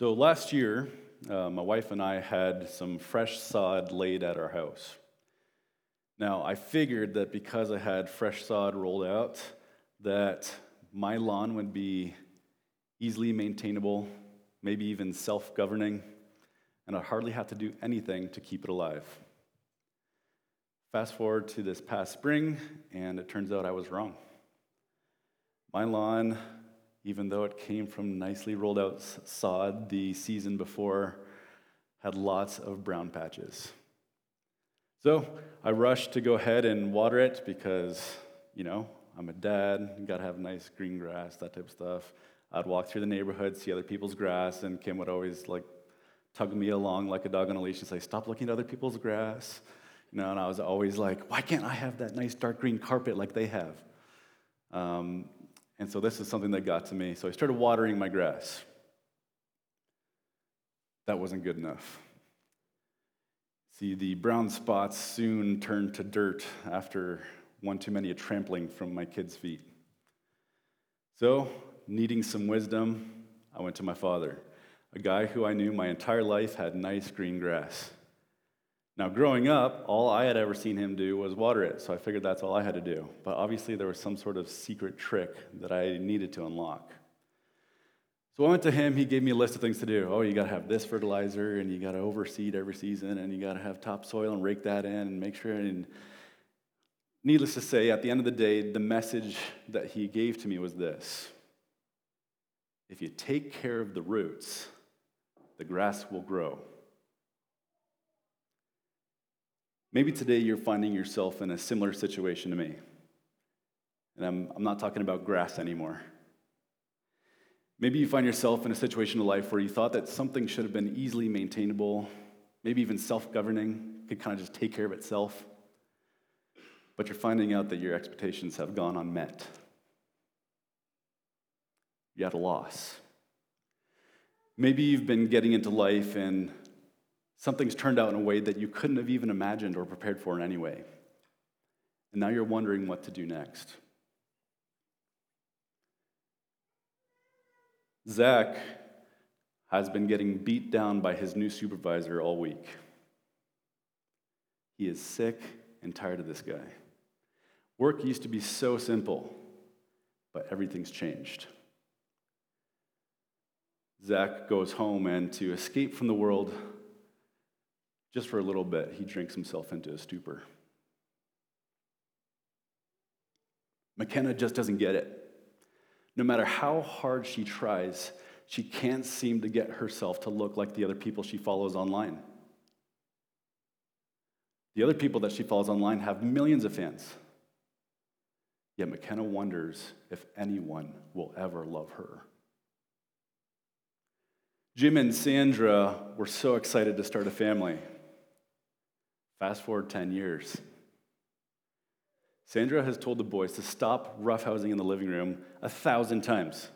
So last year, uh, my wife and I had some fresh sod laid at our house. Now, I figured that because I had fresh sod rolled out, that my lawn would be easily maintainable, maybe even self governing, and I'd hardly have to do anything to keep it alive. Fast forward to this past spring, and it turns out I was wrong. My lawn even though it came from nicely rolled out sod the season before, had lots of brown patches. So I rushed to go ahead and water it because, you know, I'm a dad, you gotta have nice green grass, that type of stuff. I'd walk through the neighborhood, see other people's grass, and Kim would always like tug me along like a dog on a leash and say, Stop looking at other people's grass. You know, and I was always like, Why can't I have that nice dark green carpet like they have? Um, and so this is something that got to me. So I started watering my grass. That wasn't good enough. See, the brown spots soon turned to dirt after one too many a trampling from my kids' feet. So, needing some wisdom, I went to my father, a guy who I knew my entire life had nice green grass. Now, growing up, all I had ever seen him do was water it, so I figured that's all I had to do. But obviously, there was some sort of secret trick that I needed to unlock. So I went to him, he gave me a list of things to do. Oh, you gotta have this fertilizer, and you gotta overseed every season, and you gotta have topsoil and rake that in and make sure. And needless to say, at the end of the day, the message that he gave to me was this If you take care of the roots, the grass will grow. Maybe today you're finding yourself in a similar situation to me. And I'm, I'm not talking about grass anymore. Maybe you find yourself in a situation of life where you thought that something should have been easily maintainable, maybe even self governing, could kind of just take care of itself. But you're finding out that your expectations have gone unmet. You're at a loss. Maybe you've been getting into life and Something's turned out in a way that you couldn't have even imagined or prepared for in any way. And now you're wondering what to do next. Zach has been getting beat down by his new supervisor all week. He is sick and tired of this guy. Work used to be so simple, but everything's changed. Zach goes home, and to escape from the world, just for a little bit, he drinks himself into a stupor. McKenna just doesn't get it. No matter how hard she tries, she can't seem to get herself to look like the other people she follows online. The other people that she follows online have millions of fans. Yet McKenna wonders if anyone will ever love her. Jim and Sandra were so excited to start a family. Fast forward 10 years. Sandra has told the boys to stop roughhousing in the living room a thousand times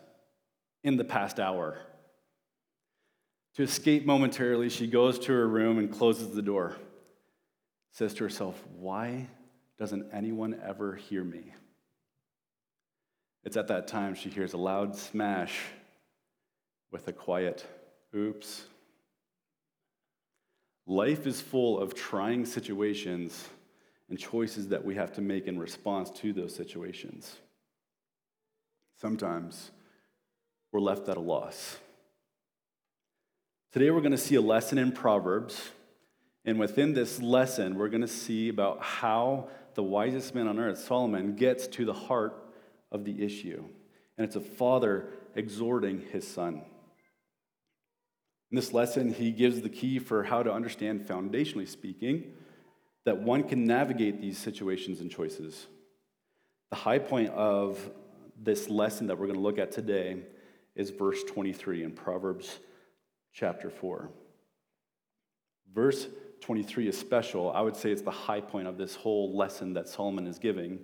in the past hour. To escape momentarily, she goes to her room and closes the door. Says to herself, Why doesn't anyone ever hear me? It's at that time she hears a loud smash with a quiet, oops. Life is full of trying situations and choices that we have to make in response to those situations. Sometimes we're left at a loss. Today we're going to see a lesson in Proverbs, and within this lesson, we're going to see about how the wisest man on earth, Solomon, gets to the heart of the issue. And it's a father exhorting his son. In this lesson, he gives the key for how to understand, foundationally speaking, that one can navigate these situations and choices. The high point of this lesson that we're going to look at today is verse 23 in Proverbs chapter 4. Verse 23 is special. I would say it's the high point of this whole lesson that Solomon is giving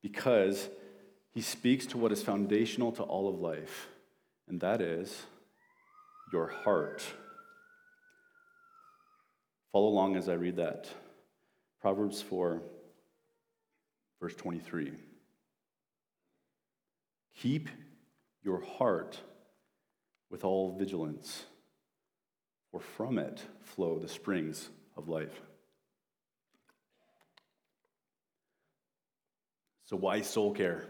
because he speaks to what is foundational to all of life, and that is your heart. Follow along as I read that. Proverbs 4, verse 23. Keep your heart with all vigilance, for from it flow the springs of life. So, why soul care?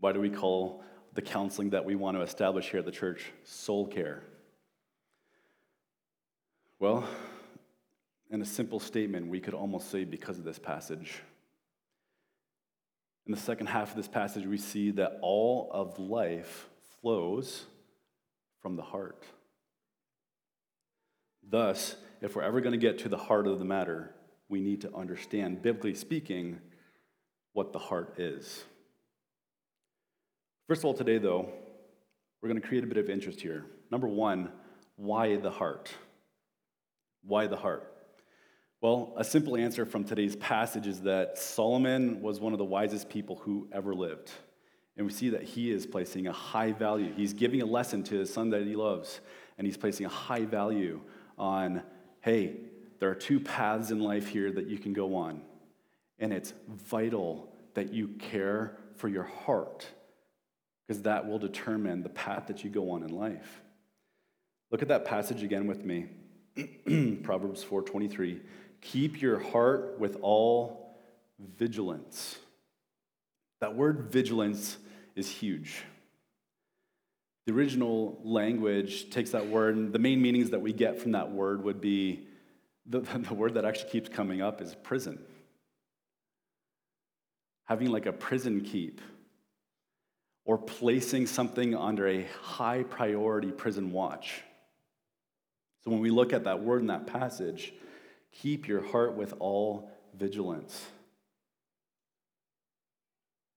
Why do we call the counseling that we want to establish here at the church soul care? Well, in a simple statement, we could almost say because of this passage. In the second half of this passage, we see that all of life flows from the heart. Thus, if we're ever going to get to the heart of the matter, we need to understand, biblically speaking, what the heart is. First of all, today, though, we're going to create a bit of interest here. Number one, why the heart? Why the heart? Well, a simple answer from today's passage is that Solomon was one of the wisest people who ever lived. And we see that he is placing a high value. He's giving a lesson to his son that he loves, and he's placing a high value on hey, there are two paths in life here that you can go on. And it's vital that you care for your heart because that will determine the path that you go on in life. Look at that passage again with me. Proverbs 4:23. Keep your heart with all vigilance. That word vigilance is huge. The original language takes that word, and the main meanings that we get from that word would be the, the word that actually keeps coming up is prison. Having like a prison keep, or placing something under a high priority prison watch. So when we look at that word in that passage, keep your heart with all vigilance.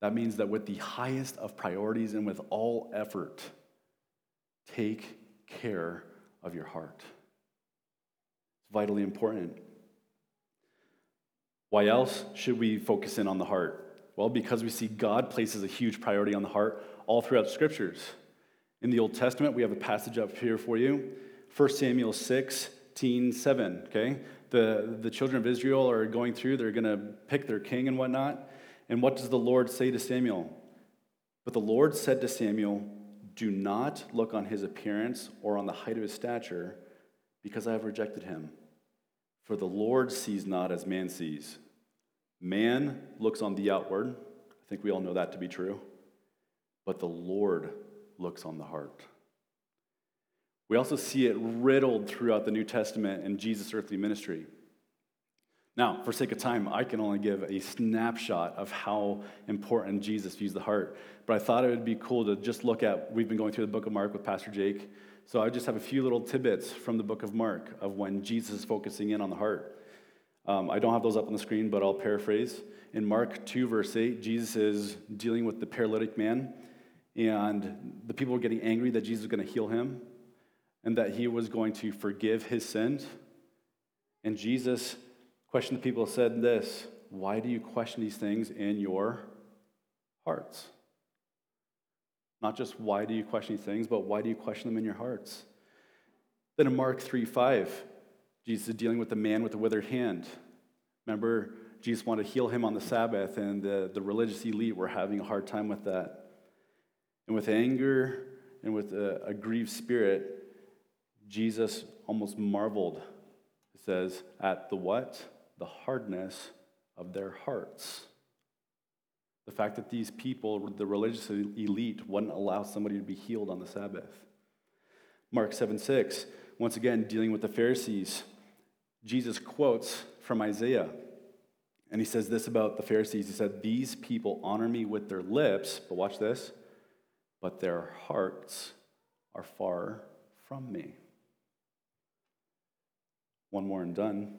That means that with the highest of priorities and with all effort, Take care of your heart. It's vitally important. Why else should we focus in on the heart? Well, because we see God places a huge priority on the heart all throughout scriptures. In the Old Testament, we have a passage up here for you 1 Samuel 16, 7. Okay? The, the children of Israel are going through, they're going to pick their king and whatnot. And what does the Lord say to Samuel? But the Lord said to Samuel, do not look on his appearance or on the height of his stature, because I have rejected him. For the Lord sees not as man sees. Man looks on the outward. I think we all know that to be true. But the Lord looks on the heart. We also see it riddled throughout the New Testament and Jesus' earthly ministry. Now, for sake of time, I can only give a snapshot of how important Jesus views the heart. But I thought it would be cool to just look at, we've been going through the book of Mark with Pastor Jake. So I just have a few little tidbits from the book of Mark of when Jesus is focusing in on the heart. Um, I don't have those up on the screen, but I'll paraphrase. In Mark 2, verse 8, Jesus is dealing with the paralytic man, and the people were getting angry that Jesus was going to heal him and that he was going to forgive his sins. And Jesus questioned the people said this Why do you question these things in your hearts? Not just why do you question these things, but why do you question them in your hearts? Then in Mark 3 5, Jesus is dealing with the man with the withered hand. Remember, Jesus wanted to heal him on the Sabbath, and the, the religious elite were having a hard time with that. And with anger and with a, a grieved spirit, Jesus almost marveled, it says, at the what? the hardness of their hearts. The fact that these people, the religious elite, wouldn't allow somebody to be healed on the Sabbath. Mark 7 6, once again, dealing with the Pharisees, Jesus quotes from Isaiah. And he says this about the Pharisees. He said, These people honor me with their lips, but watch this, but their hearts are far from me. One more and done.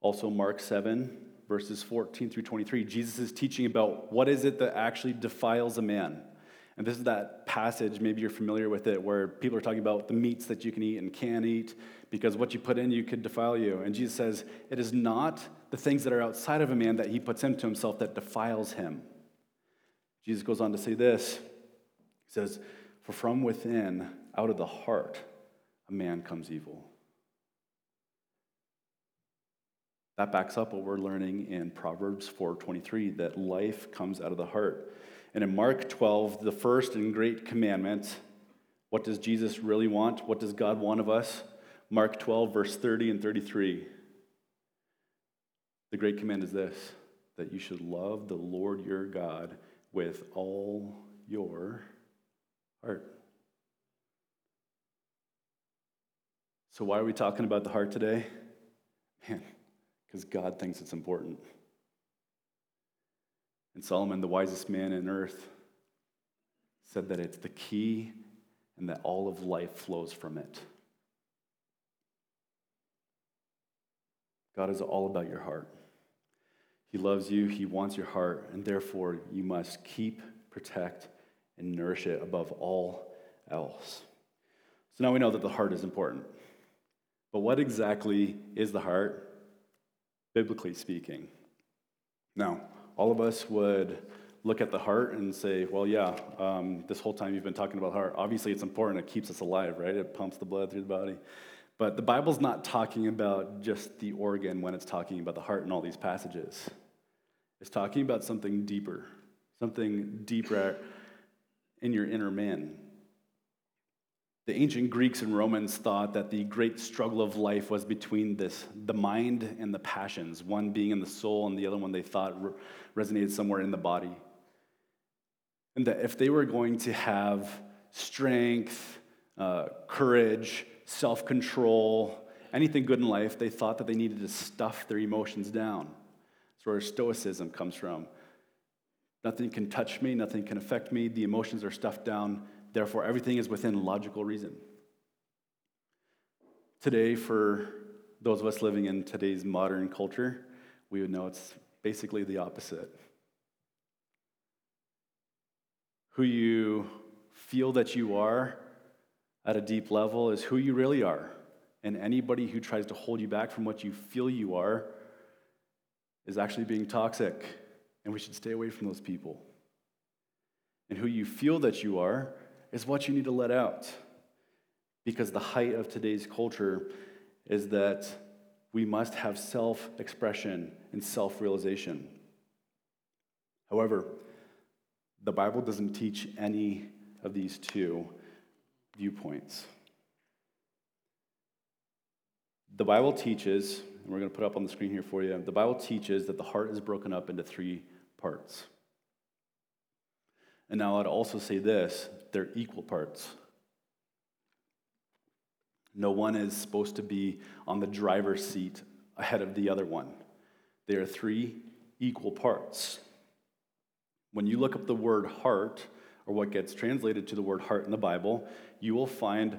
Also, Mark 7, verses 14 through 23, Jesus is teaching about what is it that actually defiles a man. And this is that passage, maybe you're familiar with it, where people are talking about the meats that you can eat and can't eat, because what you put in you could defile you. And Jesus says, it is not the things that are outside of a man that he puts into himself that defiles him. Jesus goes on to say this He says, For from within, out of the heart, a man comes evil. That backs up what we're learning in Proverbs 4:23 that life comes out of the heart. And in Mark 12, the first and great commandment, what does Jesus really want? What does God want of us? Mark 12, verse 30 and 33. The great command is this that you should love the Lord your God with all your heart. So, why are we talking about the heart today? Man, because God thinks it's important. And Solomon, the wisest man in earth, said that it's the key and that all of life flows from it. God is all about your heart. He loves you, He wants your heart, and therefore you must keep, protect, and nourish it above all else. So now we know that the heart is important. But what exactly is the heart, biblically speaking? Now, all of us would look at the heart and say, well, yeah, um, this whole time you've been talking about heart. Obviously, it's important. It keeps us alive, right? It pumps the blood through the body. But the Bible's not talking about just the organ when it's talking about the heart in all these passages. It's talking about something deeper, something deeper in your inner man. The ancient Greeks and Romans thought that the great struggle of life was between this, the mind and the passions, one being in the soul and the other one they thought resonated somewhere in the body. And that if they were going to have strength, uh, courage, self control, anything good in life, they thought that they needed to stuff their emotions down. That's where Stoicism comes from. Nothing can touch me, nothing can affect me. The emotions are stuffed down, therefore, everything is within logical reason. Today, for those of us living in today's modern culture, we would know it's basically the opposite. Who you feel that you are at a deep level is who you really are. And anybody who tries to hold you back from what you feel you are is actually being toxic. And we should stay away from those people. And who you feel that you are is what you need to let out. Because the height of today's culture is that we must have self expression and self realization. However, the Bible doesn't teach any of these two viewpoints. The Bible teaches, and we're going to put up on the screen here for you, the Bible teaches that the heart is broken up into three parts. And now I'd also say this they're equal parts. No one is supposed to be on the driver's seat ahead of the other one. They are three equal parts. When you look up the word heart, or what gets translated to the word heart in the Bible, you will find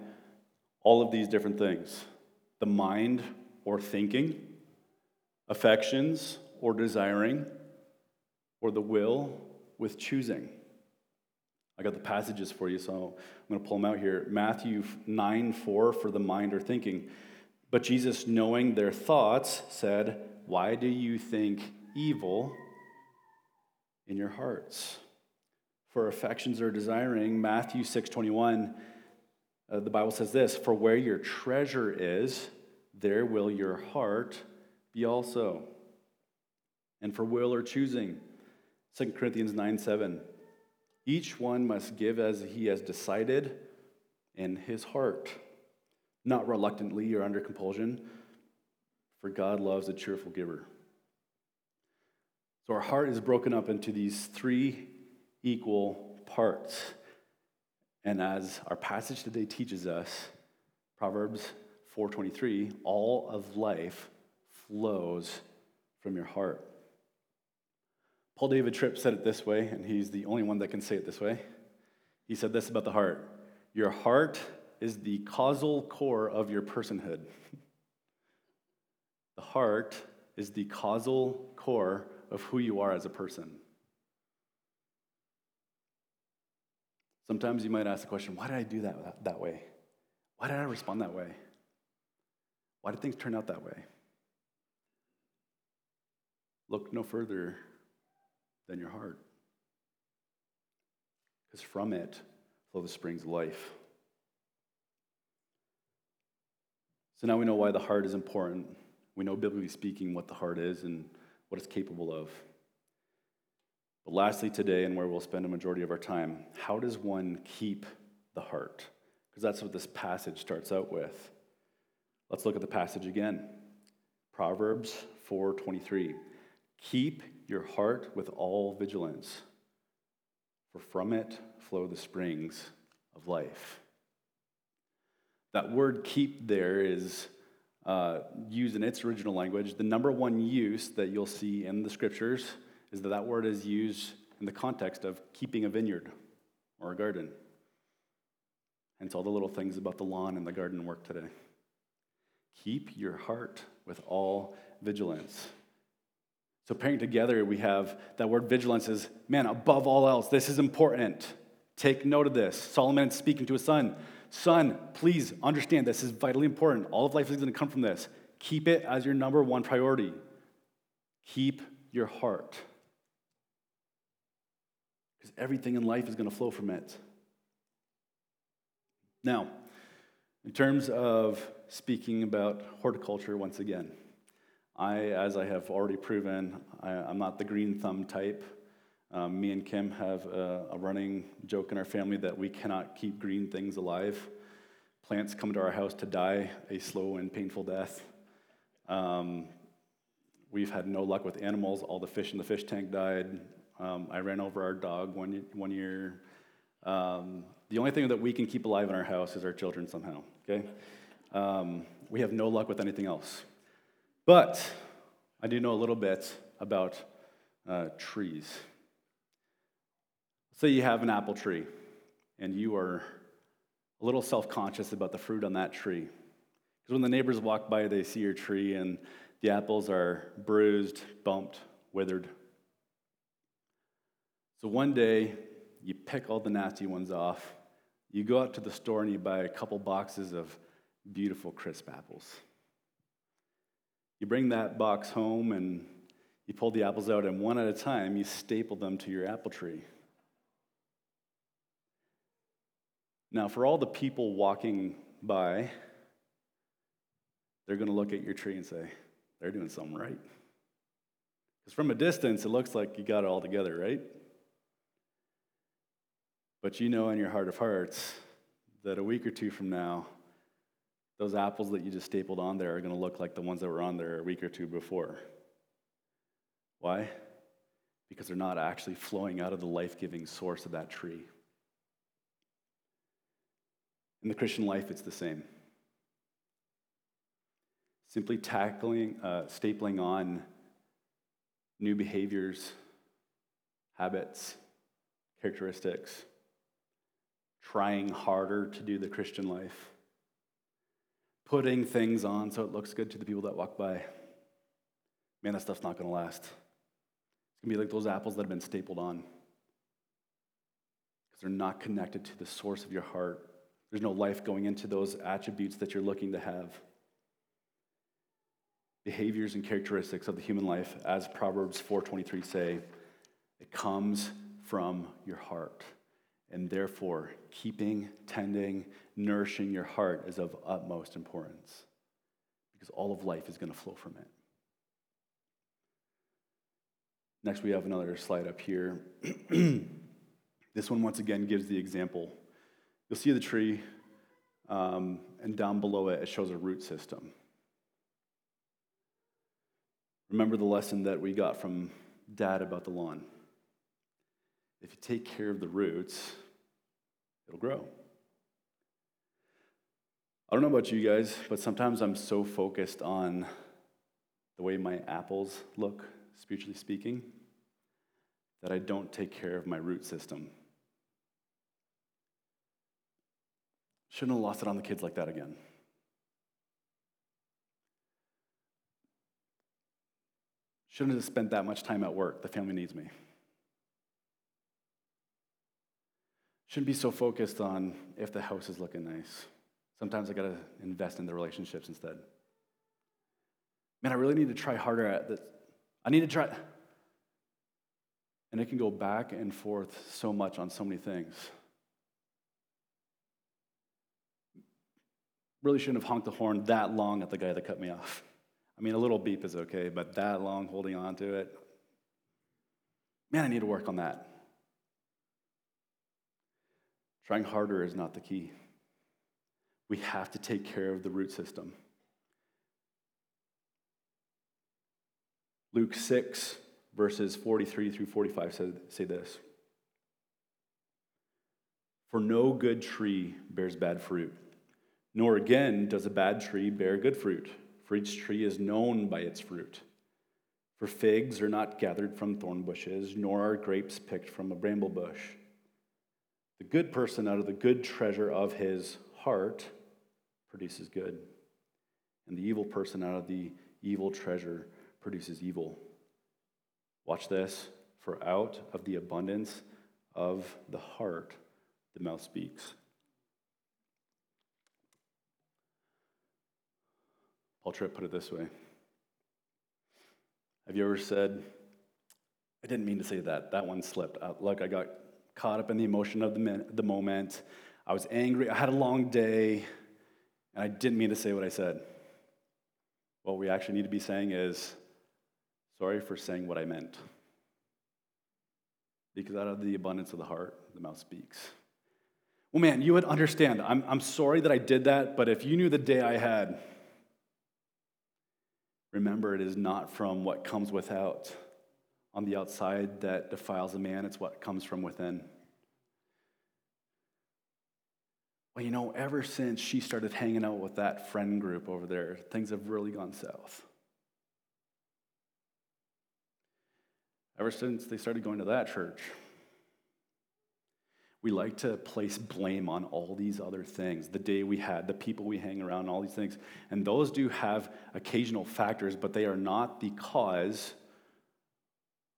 all of these different things the mind or thinking, affections or desiring, or the will with choosing. I got the passages for you, so I'm going to pull them out here. Matthew 9 4 for the mind or thinking. But Jesus, knowing their thoughts, said, Why do you think evil in your hearts? For affections are desiring, Matthew 6 21, uh, the Bible says this For where your treasure is, there will your heart be also. And for will or choosing, 2 Corinthians 9 7. Each one must give as he has decided in his heart, not reluctantly or under compulsion, for God loves a cheerful giver. So our heart is broken up into these three equal parts. And as our passage today teaches us, Proverbs 4:23, all of life flows from your heart. Paul David Tripp said it this way, and he's the only one that can say it this way. He said this about the heart Your heart is the causal core of your personhood. the heart is the causal core of who you are as a person. Sometimes you might ask the question, why did I do that that way? Why did I respond that way? Why did things turn out that way? Look no further than your heart. Because from it flow the springs of life. So now we know why the heart is important. We know, biblically speaking, what the heart is and what it's capable of. But lastly, today, and where we'll spend a majority of our time, how does one keep the heart? Because that's what this passage starts out with. Let's look at the passage again. Proverbs 4:23. Keep your heart with all vigilance, for from it flow the springs of life. That word keep there is uh, used in its original language. The number one use that you'll see in the scriptures is that that word is used in the context of keeping a vineyard or a garden. Hence all the little things about the lawn and the garden work today. Keep your heart with all vigilance. So, pairing together, we have that word vigilance is, man, above all else, this is important. Take note of this. Solomon is speaking to his son Son, please understand this is vitally important. All of life is going to come from this. Keep it as your number one priority. Keep your heart. Because everything in life is going to flow from it. Now, in terms of speaking about horticulture once again, I, as I have already proven, I, am not the green thumb type. Um, me and Kim have a, a, running joke in our family that we cannot keep green things alive. Plants come to our house to die a slow and painful death. Um, we've had no luck with animals. All the fish in the fish tank died. Um, I ran over our dog one, one year. Um, the only thing that we can keep alive in our house is our children somehow, okay? Um, we have no luck with anything else. But I do know a little bit about uh, trees. Say you have an apple tree and you are a little self conscious about the fruit on that tree. Because when the neighbors walk by, they see your tree and the apples are bruised, bumped, withered. So one day, you pick all the nasty ones off, you go out to the store and you buy a couple boxes of beautiful crisp apples. You bring that box home and you pull the apples out, and one at a time, you staple them to your apple tree. Now, for all the people walking by, they're going to look at your tree and say, they're doing something right. Because from a distance, it looks like you got it all together, right? But you know in your heart of hearts that a week or two from now, those apples that you just stapled on there are going to look like the ones that were on there a week or two before. Why? Because they're not actually flowing out of the life giving source of that tree. In the Christian life, it's the same. Simply tackling, uh, stapling on new behaviors, habits, characteristics, trying harder to do the Christian life putting things on so it looks good to the people that walk by. Man, that stuff's not going to last. It's going to be like those apples that have been stapled on because they're not connected to the source of your heart. There's no life going into those attributes that you're looking to have. Behaviors and characteristics of the human life, as Proverbs 4:23 say, it comes from your heart. And therefore, keeping, tending, nourishing your heart is of utmost importance because all of life is going to flow from it. Next, we have another slide up here. this one, once again, gives the example. You'll see the tree, um, and down below it, it shows a root system. Remember the lesson that we got from Dad about the lawn. If you take care of the roots, it'll grow. I don't know about you guys, but sometimes I'm so focused on the way my apples look, spiritually speaking, that I don't take care of my root system. Shouldn't have lost it on the kids like that again. Shouldn't have spent that much time at work. The family needs me. Shouldn't be so focused on if the house is looking nice. Sometimes I got to invest in the relationships instead. Man, I really need to try harder at this. I need to try. And it can go back and forth so much on so many things. Really shouldn't have honked the horn that long at the guy that cut me off. I mean, a little beep is okay, but that long holding on to it, man, I need to work on that. Trying harder is not the key. We have to take care of the root system. Luke 6, verses 43 through 45 say, say this For no good tree bears bad fruit, nor again does a bad tree bear good fruit, for each tree is known by its fruit. For figs are not gathered from thorn bushes, nor are grapes picked from a bramble bush. The good person out of the good treasure of his heart produces good, and the evil person out of the evil treasure produces evil. Watch this. For out of the abundance of the heart, the mouth speaks. Paul Tripp put it this way Have you ever said, I didn't mean to say that. That one slipped. Uh, look, I got caught up in the emotion of the, min- the moment. I was angry. I had a long day, and I didn't mean to say what I said. What we actually need to be saying is, sorry for saying what I meant. Because out of the abundance of the heart, the mouth speaks. Well, man, you would understand. I'm, I'm sorry that I did that, but if you knew the day I had, remember it is not from what comes without on the outside that defiles a man, it's what comes from within. Well, you know, ever since she started hanging out with that friend group over there, things have really gone south. Ever since they started going to that church, we like to place blame on all these other things the day we had, the people we hang around, all these things. And those do have occasional factors, but they are not the cause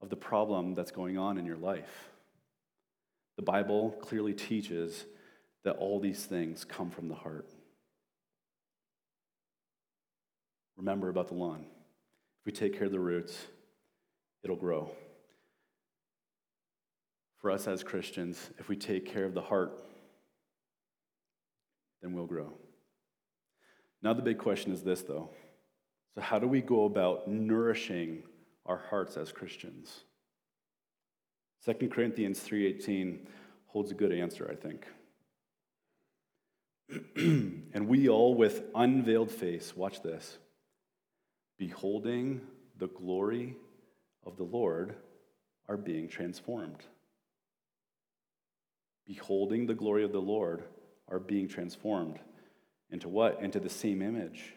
of the problem that's going on in your life. The Bible clearly teaches that all these things come from the heart. Remember about the lawn. If we take care of the roots, it'll grow. For us as Christians, if we take care of the heart, then we'll grow. Now, the big question is this, though. So, how do we go about nourishing our hearts as Christians? 2 Corinthians 3:18 holds a good answer, I think. and we all with unveiled face, watch this, beholding the glory of the Lord are being transformed. Beholding the glory of the Lord are being transformed into what? Into the same image.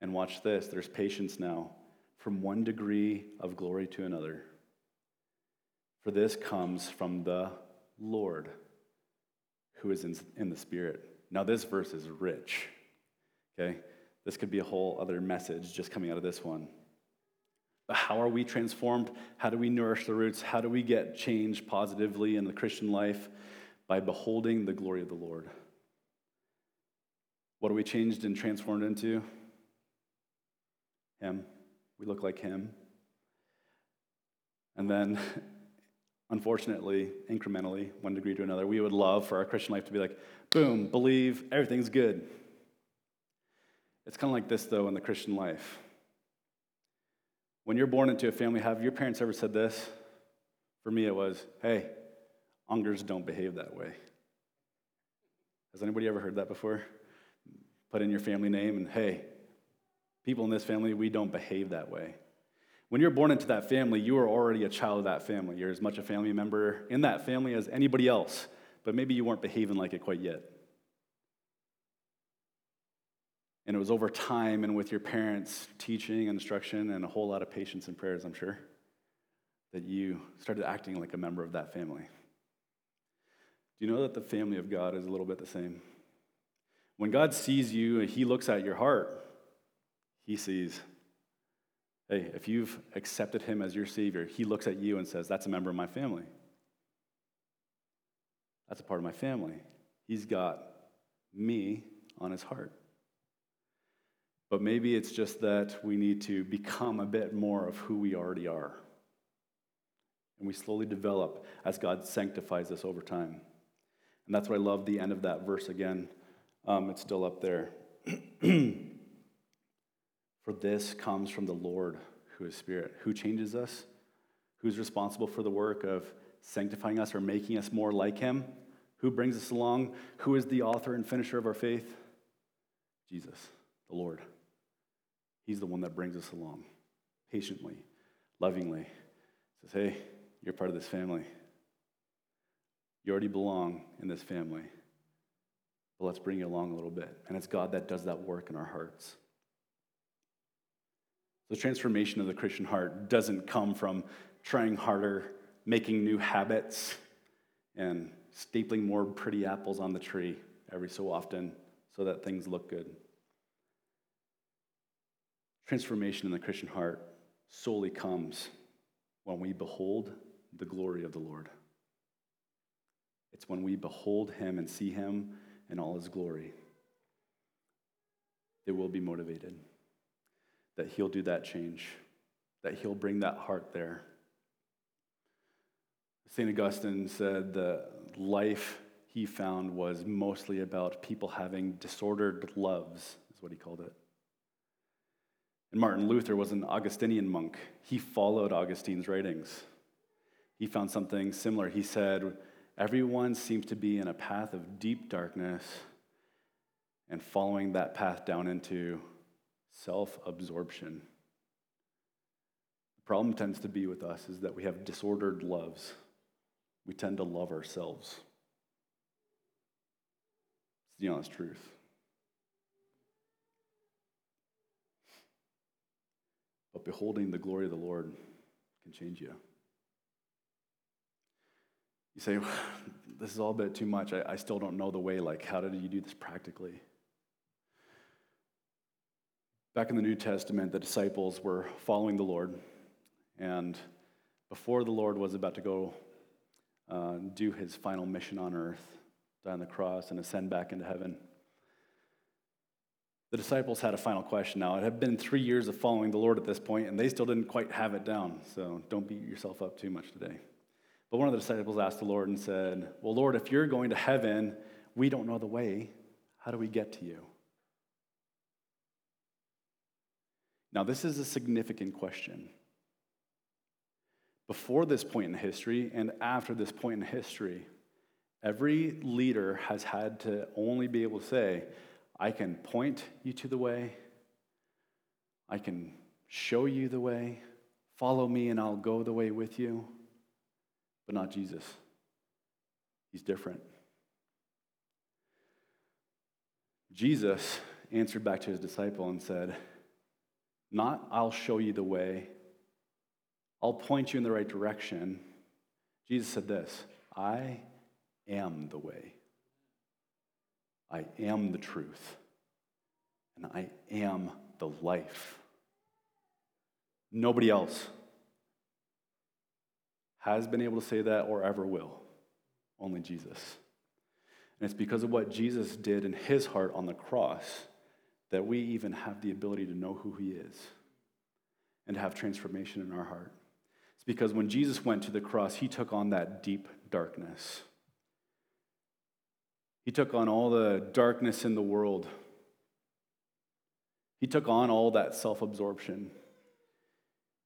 And watch this, there's patience now from one degree of glory to another. For this comes from the Lord who is in, in the Spirit. Now, this verse is rich, okay? This could be a whole other message just coming out of this one. But how are we transformed? How do we nourish the roots? How do we get change positively in the Christian life? By beholding the glory of the Lord. What are we changed and transformed into? Him. We look like Him. And then unfortunately, incrementally, one degree to another, we would love for our Christian life to be like, boom, believe, everything's good. It's kind of like this, though, in the Christian life. When you're born into a family, have your parents ever said this? For me, it was, hey, Ungers don't behave that way. Has anybody ever heard that before? Put in your family name and, hey, people in this family, we don't behave that way. When you're born into that family, you are already a child of that family. You're as much a family member in that family as anybody else, but maybe you weren't behaving like it quite yet. And it was over time and with your parents' teaching and instruction and a whole lot of patience and prayers, I'm sure, that you started acting like a member of that family. Do you know that the family of God is a little bit the same? When God sees you and He looks at your heart, He sees Hey, if you've accepted him as your Savior, he looks at you and says, That's a member of my family. That's a part of my family. He's got me on his heart. But maybe it's just that we need to become a bit more of who we already are. And we slowly develop as God sanctifies us over time. And that's why I love the end of that verse again. Um, it's still up there. For this comes from the Lord, who is Spirit, who changes us, who's responsible for the work of sanctifying us or making us more like Him, who brings us along, who is the author and finisher of our faith? Jesus, the Lord. He's the one that brings us along. patiently, lovingly. Says, hey, you're part of this family. You already belong in this family. But let's bring you along a little bit. And it's God that does that work in our hearts. The transformation of the Christian heart doesn't come from trying harder, making new habits, and stapling more pretty apples on the tree every so often so that things look good. Transformation in the Christian heart solely comes when we behold the glory of the Lord. It's when we behold him and see him in all his glory that we'll be motivated, that he'll do that change, that he'll bring that heart there. St. Augustine said the life he found was mostly about people having disordered loves, is what he called it. And Martin Luther was an Augustinian monk. He followed Augustine's writings. He found something similar. He said, Everyone seems to be in a path of deep darkness and following that path down into self absorption. The problem tends to be with us is that we have disordered loves. We tend to love ourselves. It's the honest truth. But beholding the glory of the Lord can change you. You say, This is all a bit too much. I, I still don't know the way. Like, how did you do this practically? Back in the New Testament, the disciples were following the Lord. And before the Lord was about to go uh, do his final mission on earth, die on the cross, and ascend back into heaven, the disciples had a final question now. It had been three years of following the Lord at this point, and they still didn't quite have it down. So don't beat yourself up too much today. But one of the disciples asked the Lord and said, Well, Lord, if you're going to heaven, we don't know the way. How do we get to you? Now, this is a significant question. Before this point in history and after this point in history, every leader has had to only be able to say, I can point you to the way. I can show you the way. Follow me, and I'll go the way with you. But not Jesus. He's different. Jesus answered back to his disciple and said, Not, I'll show you the way, I'll point you in the right direction. Jesus said this I am the way. I am the truth, and I am the life. Nobody else has been able to say that or ever will. Only Jesus. And it's because of what Jesus did in his heart on the cross that we even have the ability to know who he is and to have transformation in our heart. It's because when Jesus went to the cross, he took on that deep darkness. He took on all the darkness in the world. He took on all that self absorption.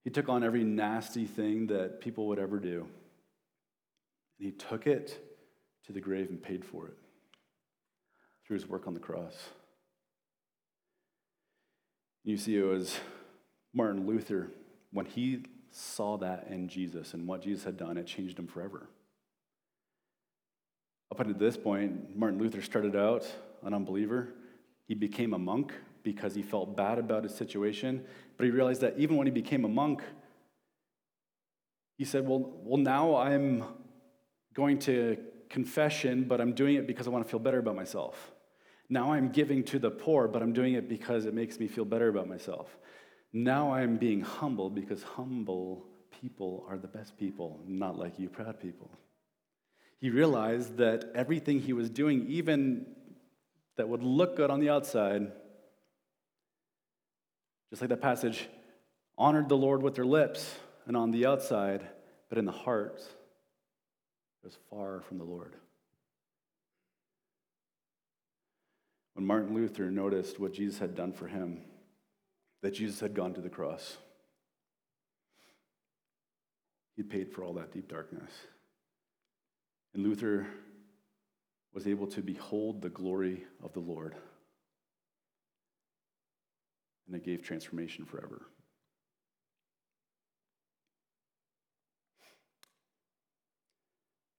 He took on every nasty thing that people would ever do. And he took it to the grave and paid for it through his work on the cross. You see, it was Martin Luther, when he saw that in Jesus and what Jesus had done, it changed him forever. Up until this point, Martin Luther started out an unbeliever. He became a monk because he felt bad about his situation, but he realized that even when he became a monk, he said, Well, well now I'm going to confession, but I'm doing it because I want to feel better about myself. Now I'm giving to the poor, but I'm doing it because it makes me feel better about myself. Now I'm being humble because humble people are the best people, not like you proud people he realized that everything he was doing, even that would look good on the outside, just like that passage, honored the Lord with their lips and on the outside, but in the heart, it was far from the Lord. when Martin Luther noticed what Jesus had done for him, that Jesus had gone to the cross. He paid for all that deep darkness. And Luther was able to behold the glory of the Lord. And it gave transformation forever.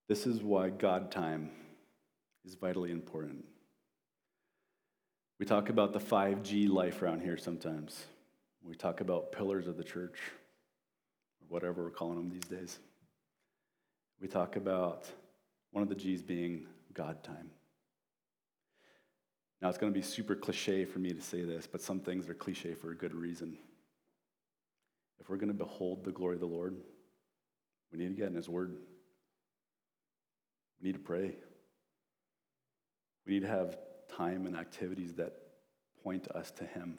This is why God time is vitally important. We talk about the 5G life around here sometimes. We talk about pillars of the church, or whatever we're calling them these days. We talk about one of the G's being God time. Now, it's going to be super cliche for me to say this, but some things are cliche for a good reason. If we're going to behold the glory of the Lord, we need to get in His Word. We need to pray. We need to have time and activities that point us to Him.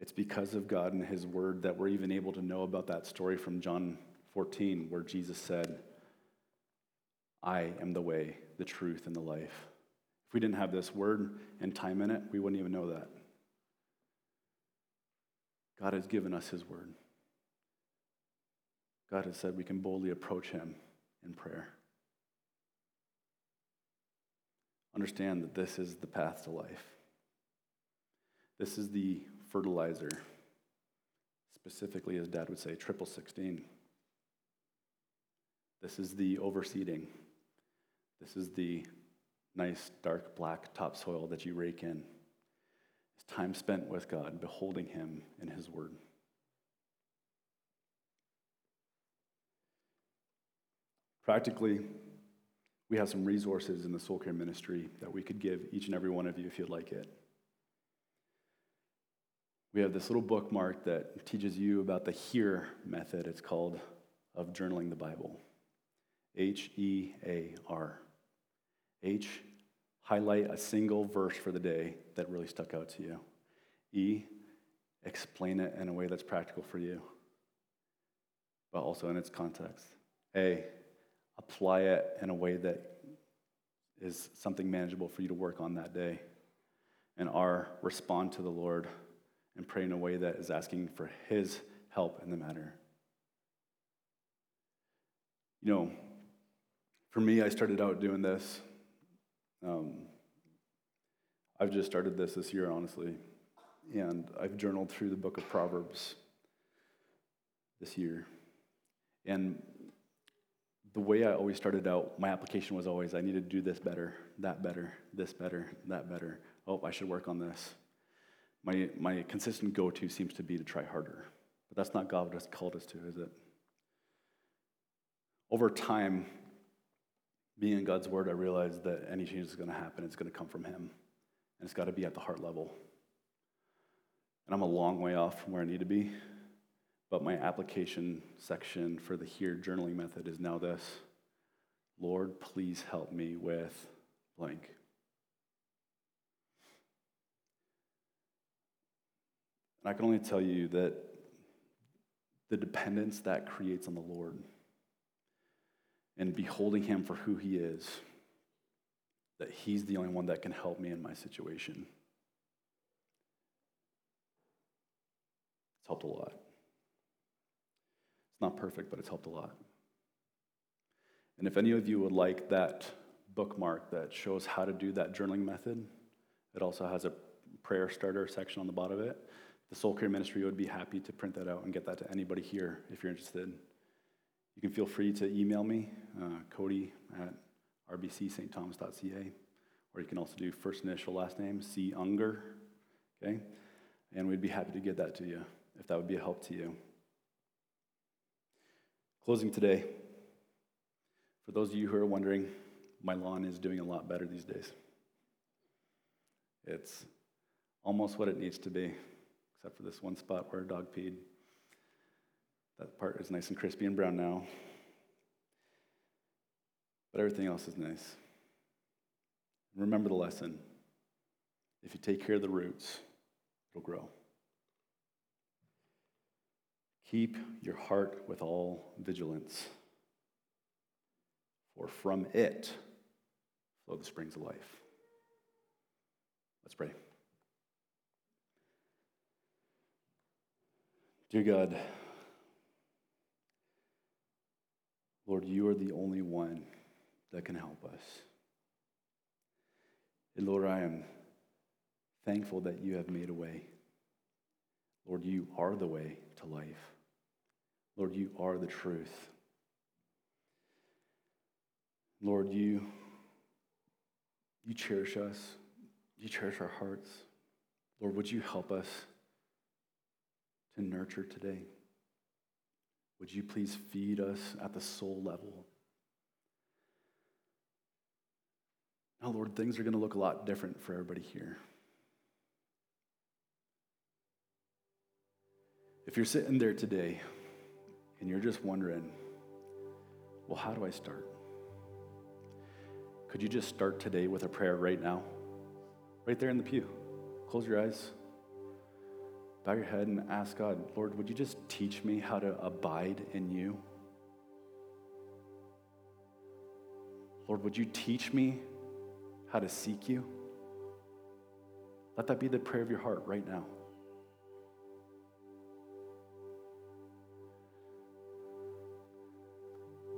It's because of God and His Word that we're even able to know about that story from John 14, where Jesus said, I am the way, the truth, and the life. If we didn't have this word and time in it, we wouldn't even know that. God has given us His word. God has said we can boldly approach Him in prayer. Understand that this is the path to life. This is the fertilizer, specifically, as Dad would say, triple 16. This is the overseeding. This is the nice, dark, black topsoil that you rake in. It's time spent with God, beholding Him in His Word. Practically, we have some resources in the soul care ministry that we could give each and every one of you if you'd like it. We have this little bookmark that teaches you about the HEAR method. It's called of journaling the Bible. H E A R. H, highlight a single verse for the day that really stuck out to you. E, explain it in a way that's practical for you, but also in its context. A, apply it in a way that is something manageable for you to work on that day. And R, respond to the Lord and pray in a way that is asking for His help in the matter. You know, for me, I started out doing this um, I've just started this this year, honestly, and I've journaled through the book of Proverbs this year. And the way I always started out, my application was always I need to do this better, that better, this better, that better. Oh, I should work on this. My, my consistent go to seems to be to try harder. But that's not God has called us to, is it? Over time, being in God's word, I realized that any change is going to happen, it's going to come from Him. And it's got to be at the heart level. And I'm a long way off from where I need to be. But my application section for the HEAR journaling method is now this Lord, please help me with blank. And I can only tell you that the dependence that creates on the Lord and beholding him for who he is, that he's the only one that can help me in my situation. It's helped a lot. It's not perfect, but it's helped a lot. And if any of you would like that bookmark that shows how to do that journaling method, it also has a prayer starter section on the bottom of it. The Soul Care Ministry would be happy to print that out and get that to anybody here if you're interested. You can feel free to email me, uh, Cody at rbcstthomas.ca, or you can also do first initial, last name, C. Unger, okay? And we'd be happy to get that to you if that would be a help to you. Closing today, for those of you who are wondering, my lawn is doing a lot better these days. It's almost what it needs to be, except for this one spot where a dog peed. That part is nice and crispy and brown now. But everything else is nice. Remember the lesson. If you take care of the roots, it'll grow. Keep your heart with all vigilance, for from it flow the springs of life. Let's pray. Dear God, Lord, you are the only one that can help us. And Lord, I am thankful that you have made a way. Lord, you are the way to life. Lord, you are the truth. Lord, you, you cherish us. You cherish our hearts. Lord, would you help us to nurture today? Would you please feed us at the soul level? Now, Lord, things are going to look a lot different for everybody here. If you're sitting there today and you're just wondering, well, how do I start? Could you just start today with a prayer right now? Right there in the pew. Close your eyes, bow your head, and ask God, Lord, would you just teach me how to abide in you? Lord, would you teach me how to seek you? Let that be the prayer of your heart right now.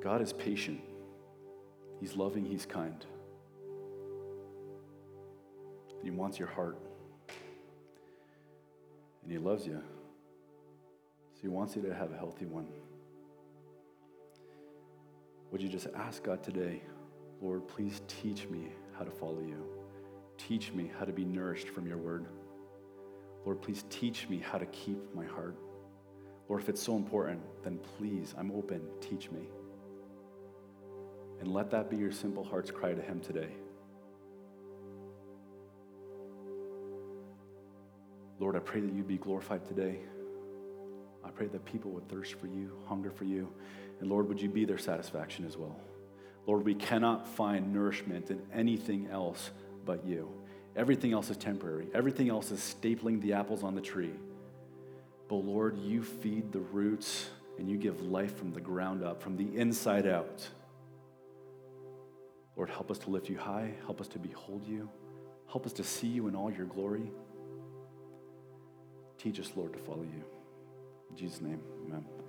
God is patient. He's loving, He's kind. He wants your heart. And He loves you. So He wants you to have a healthy one. Would you just ask God today, Lord, please teach me how to follow you? Teach me how to be nourished from your word. Lord, please teach me how to keep my heart. Lord, if it's so important, then please, I'm open, teach me. And let that be your simple heart's cry to Him today. Lord, I pray that you'd be glorified today. I pray that people would thirst for you, hunger for you. And Lord, would you be their satisfaction as well? Lord, we cannot find nourishment in anything else but you. Everything else is temporary, everything else is stapling the apples on the tree. But Lord, you feed the roots and you give life from the ground up, from the inside out. Lord, help us to lift you high. Help us to behold you. Help us to see you in all your glory. Teach us, Lord, to follow you. In Jesus' name, amen.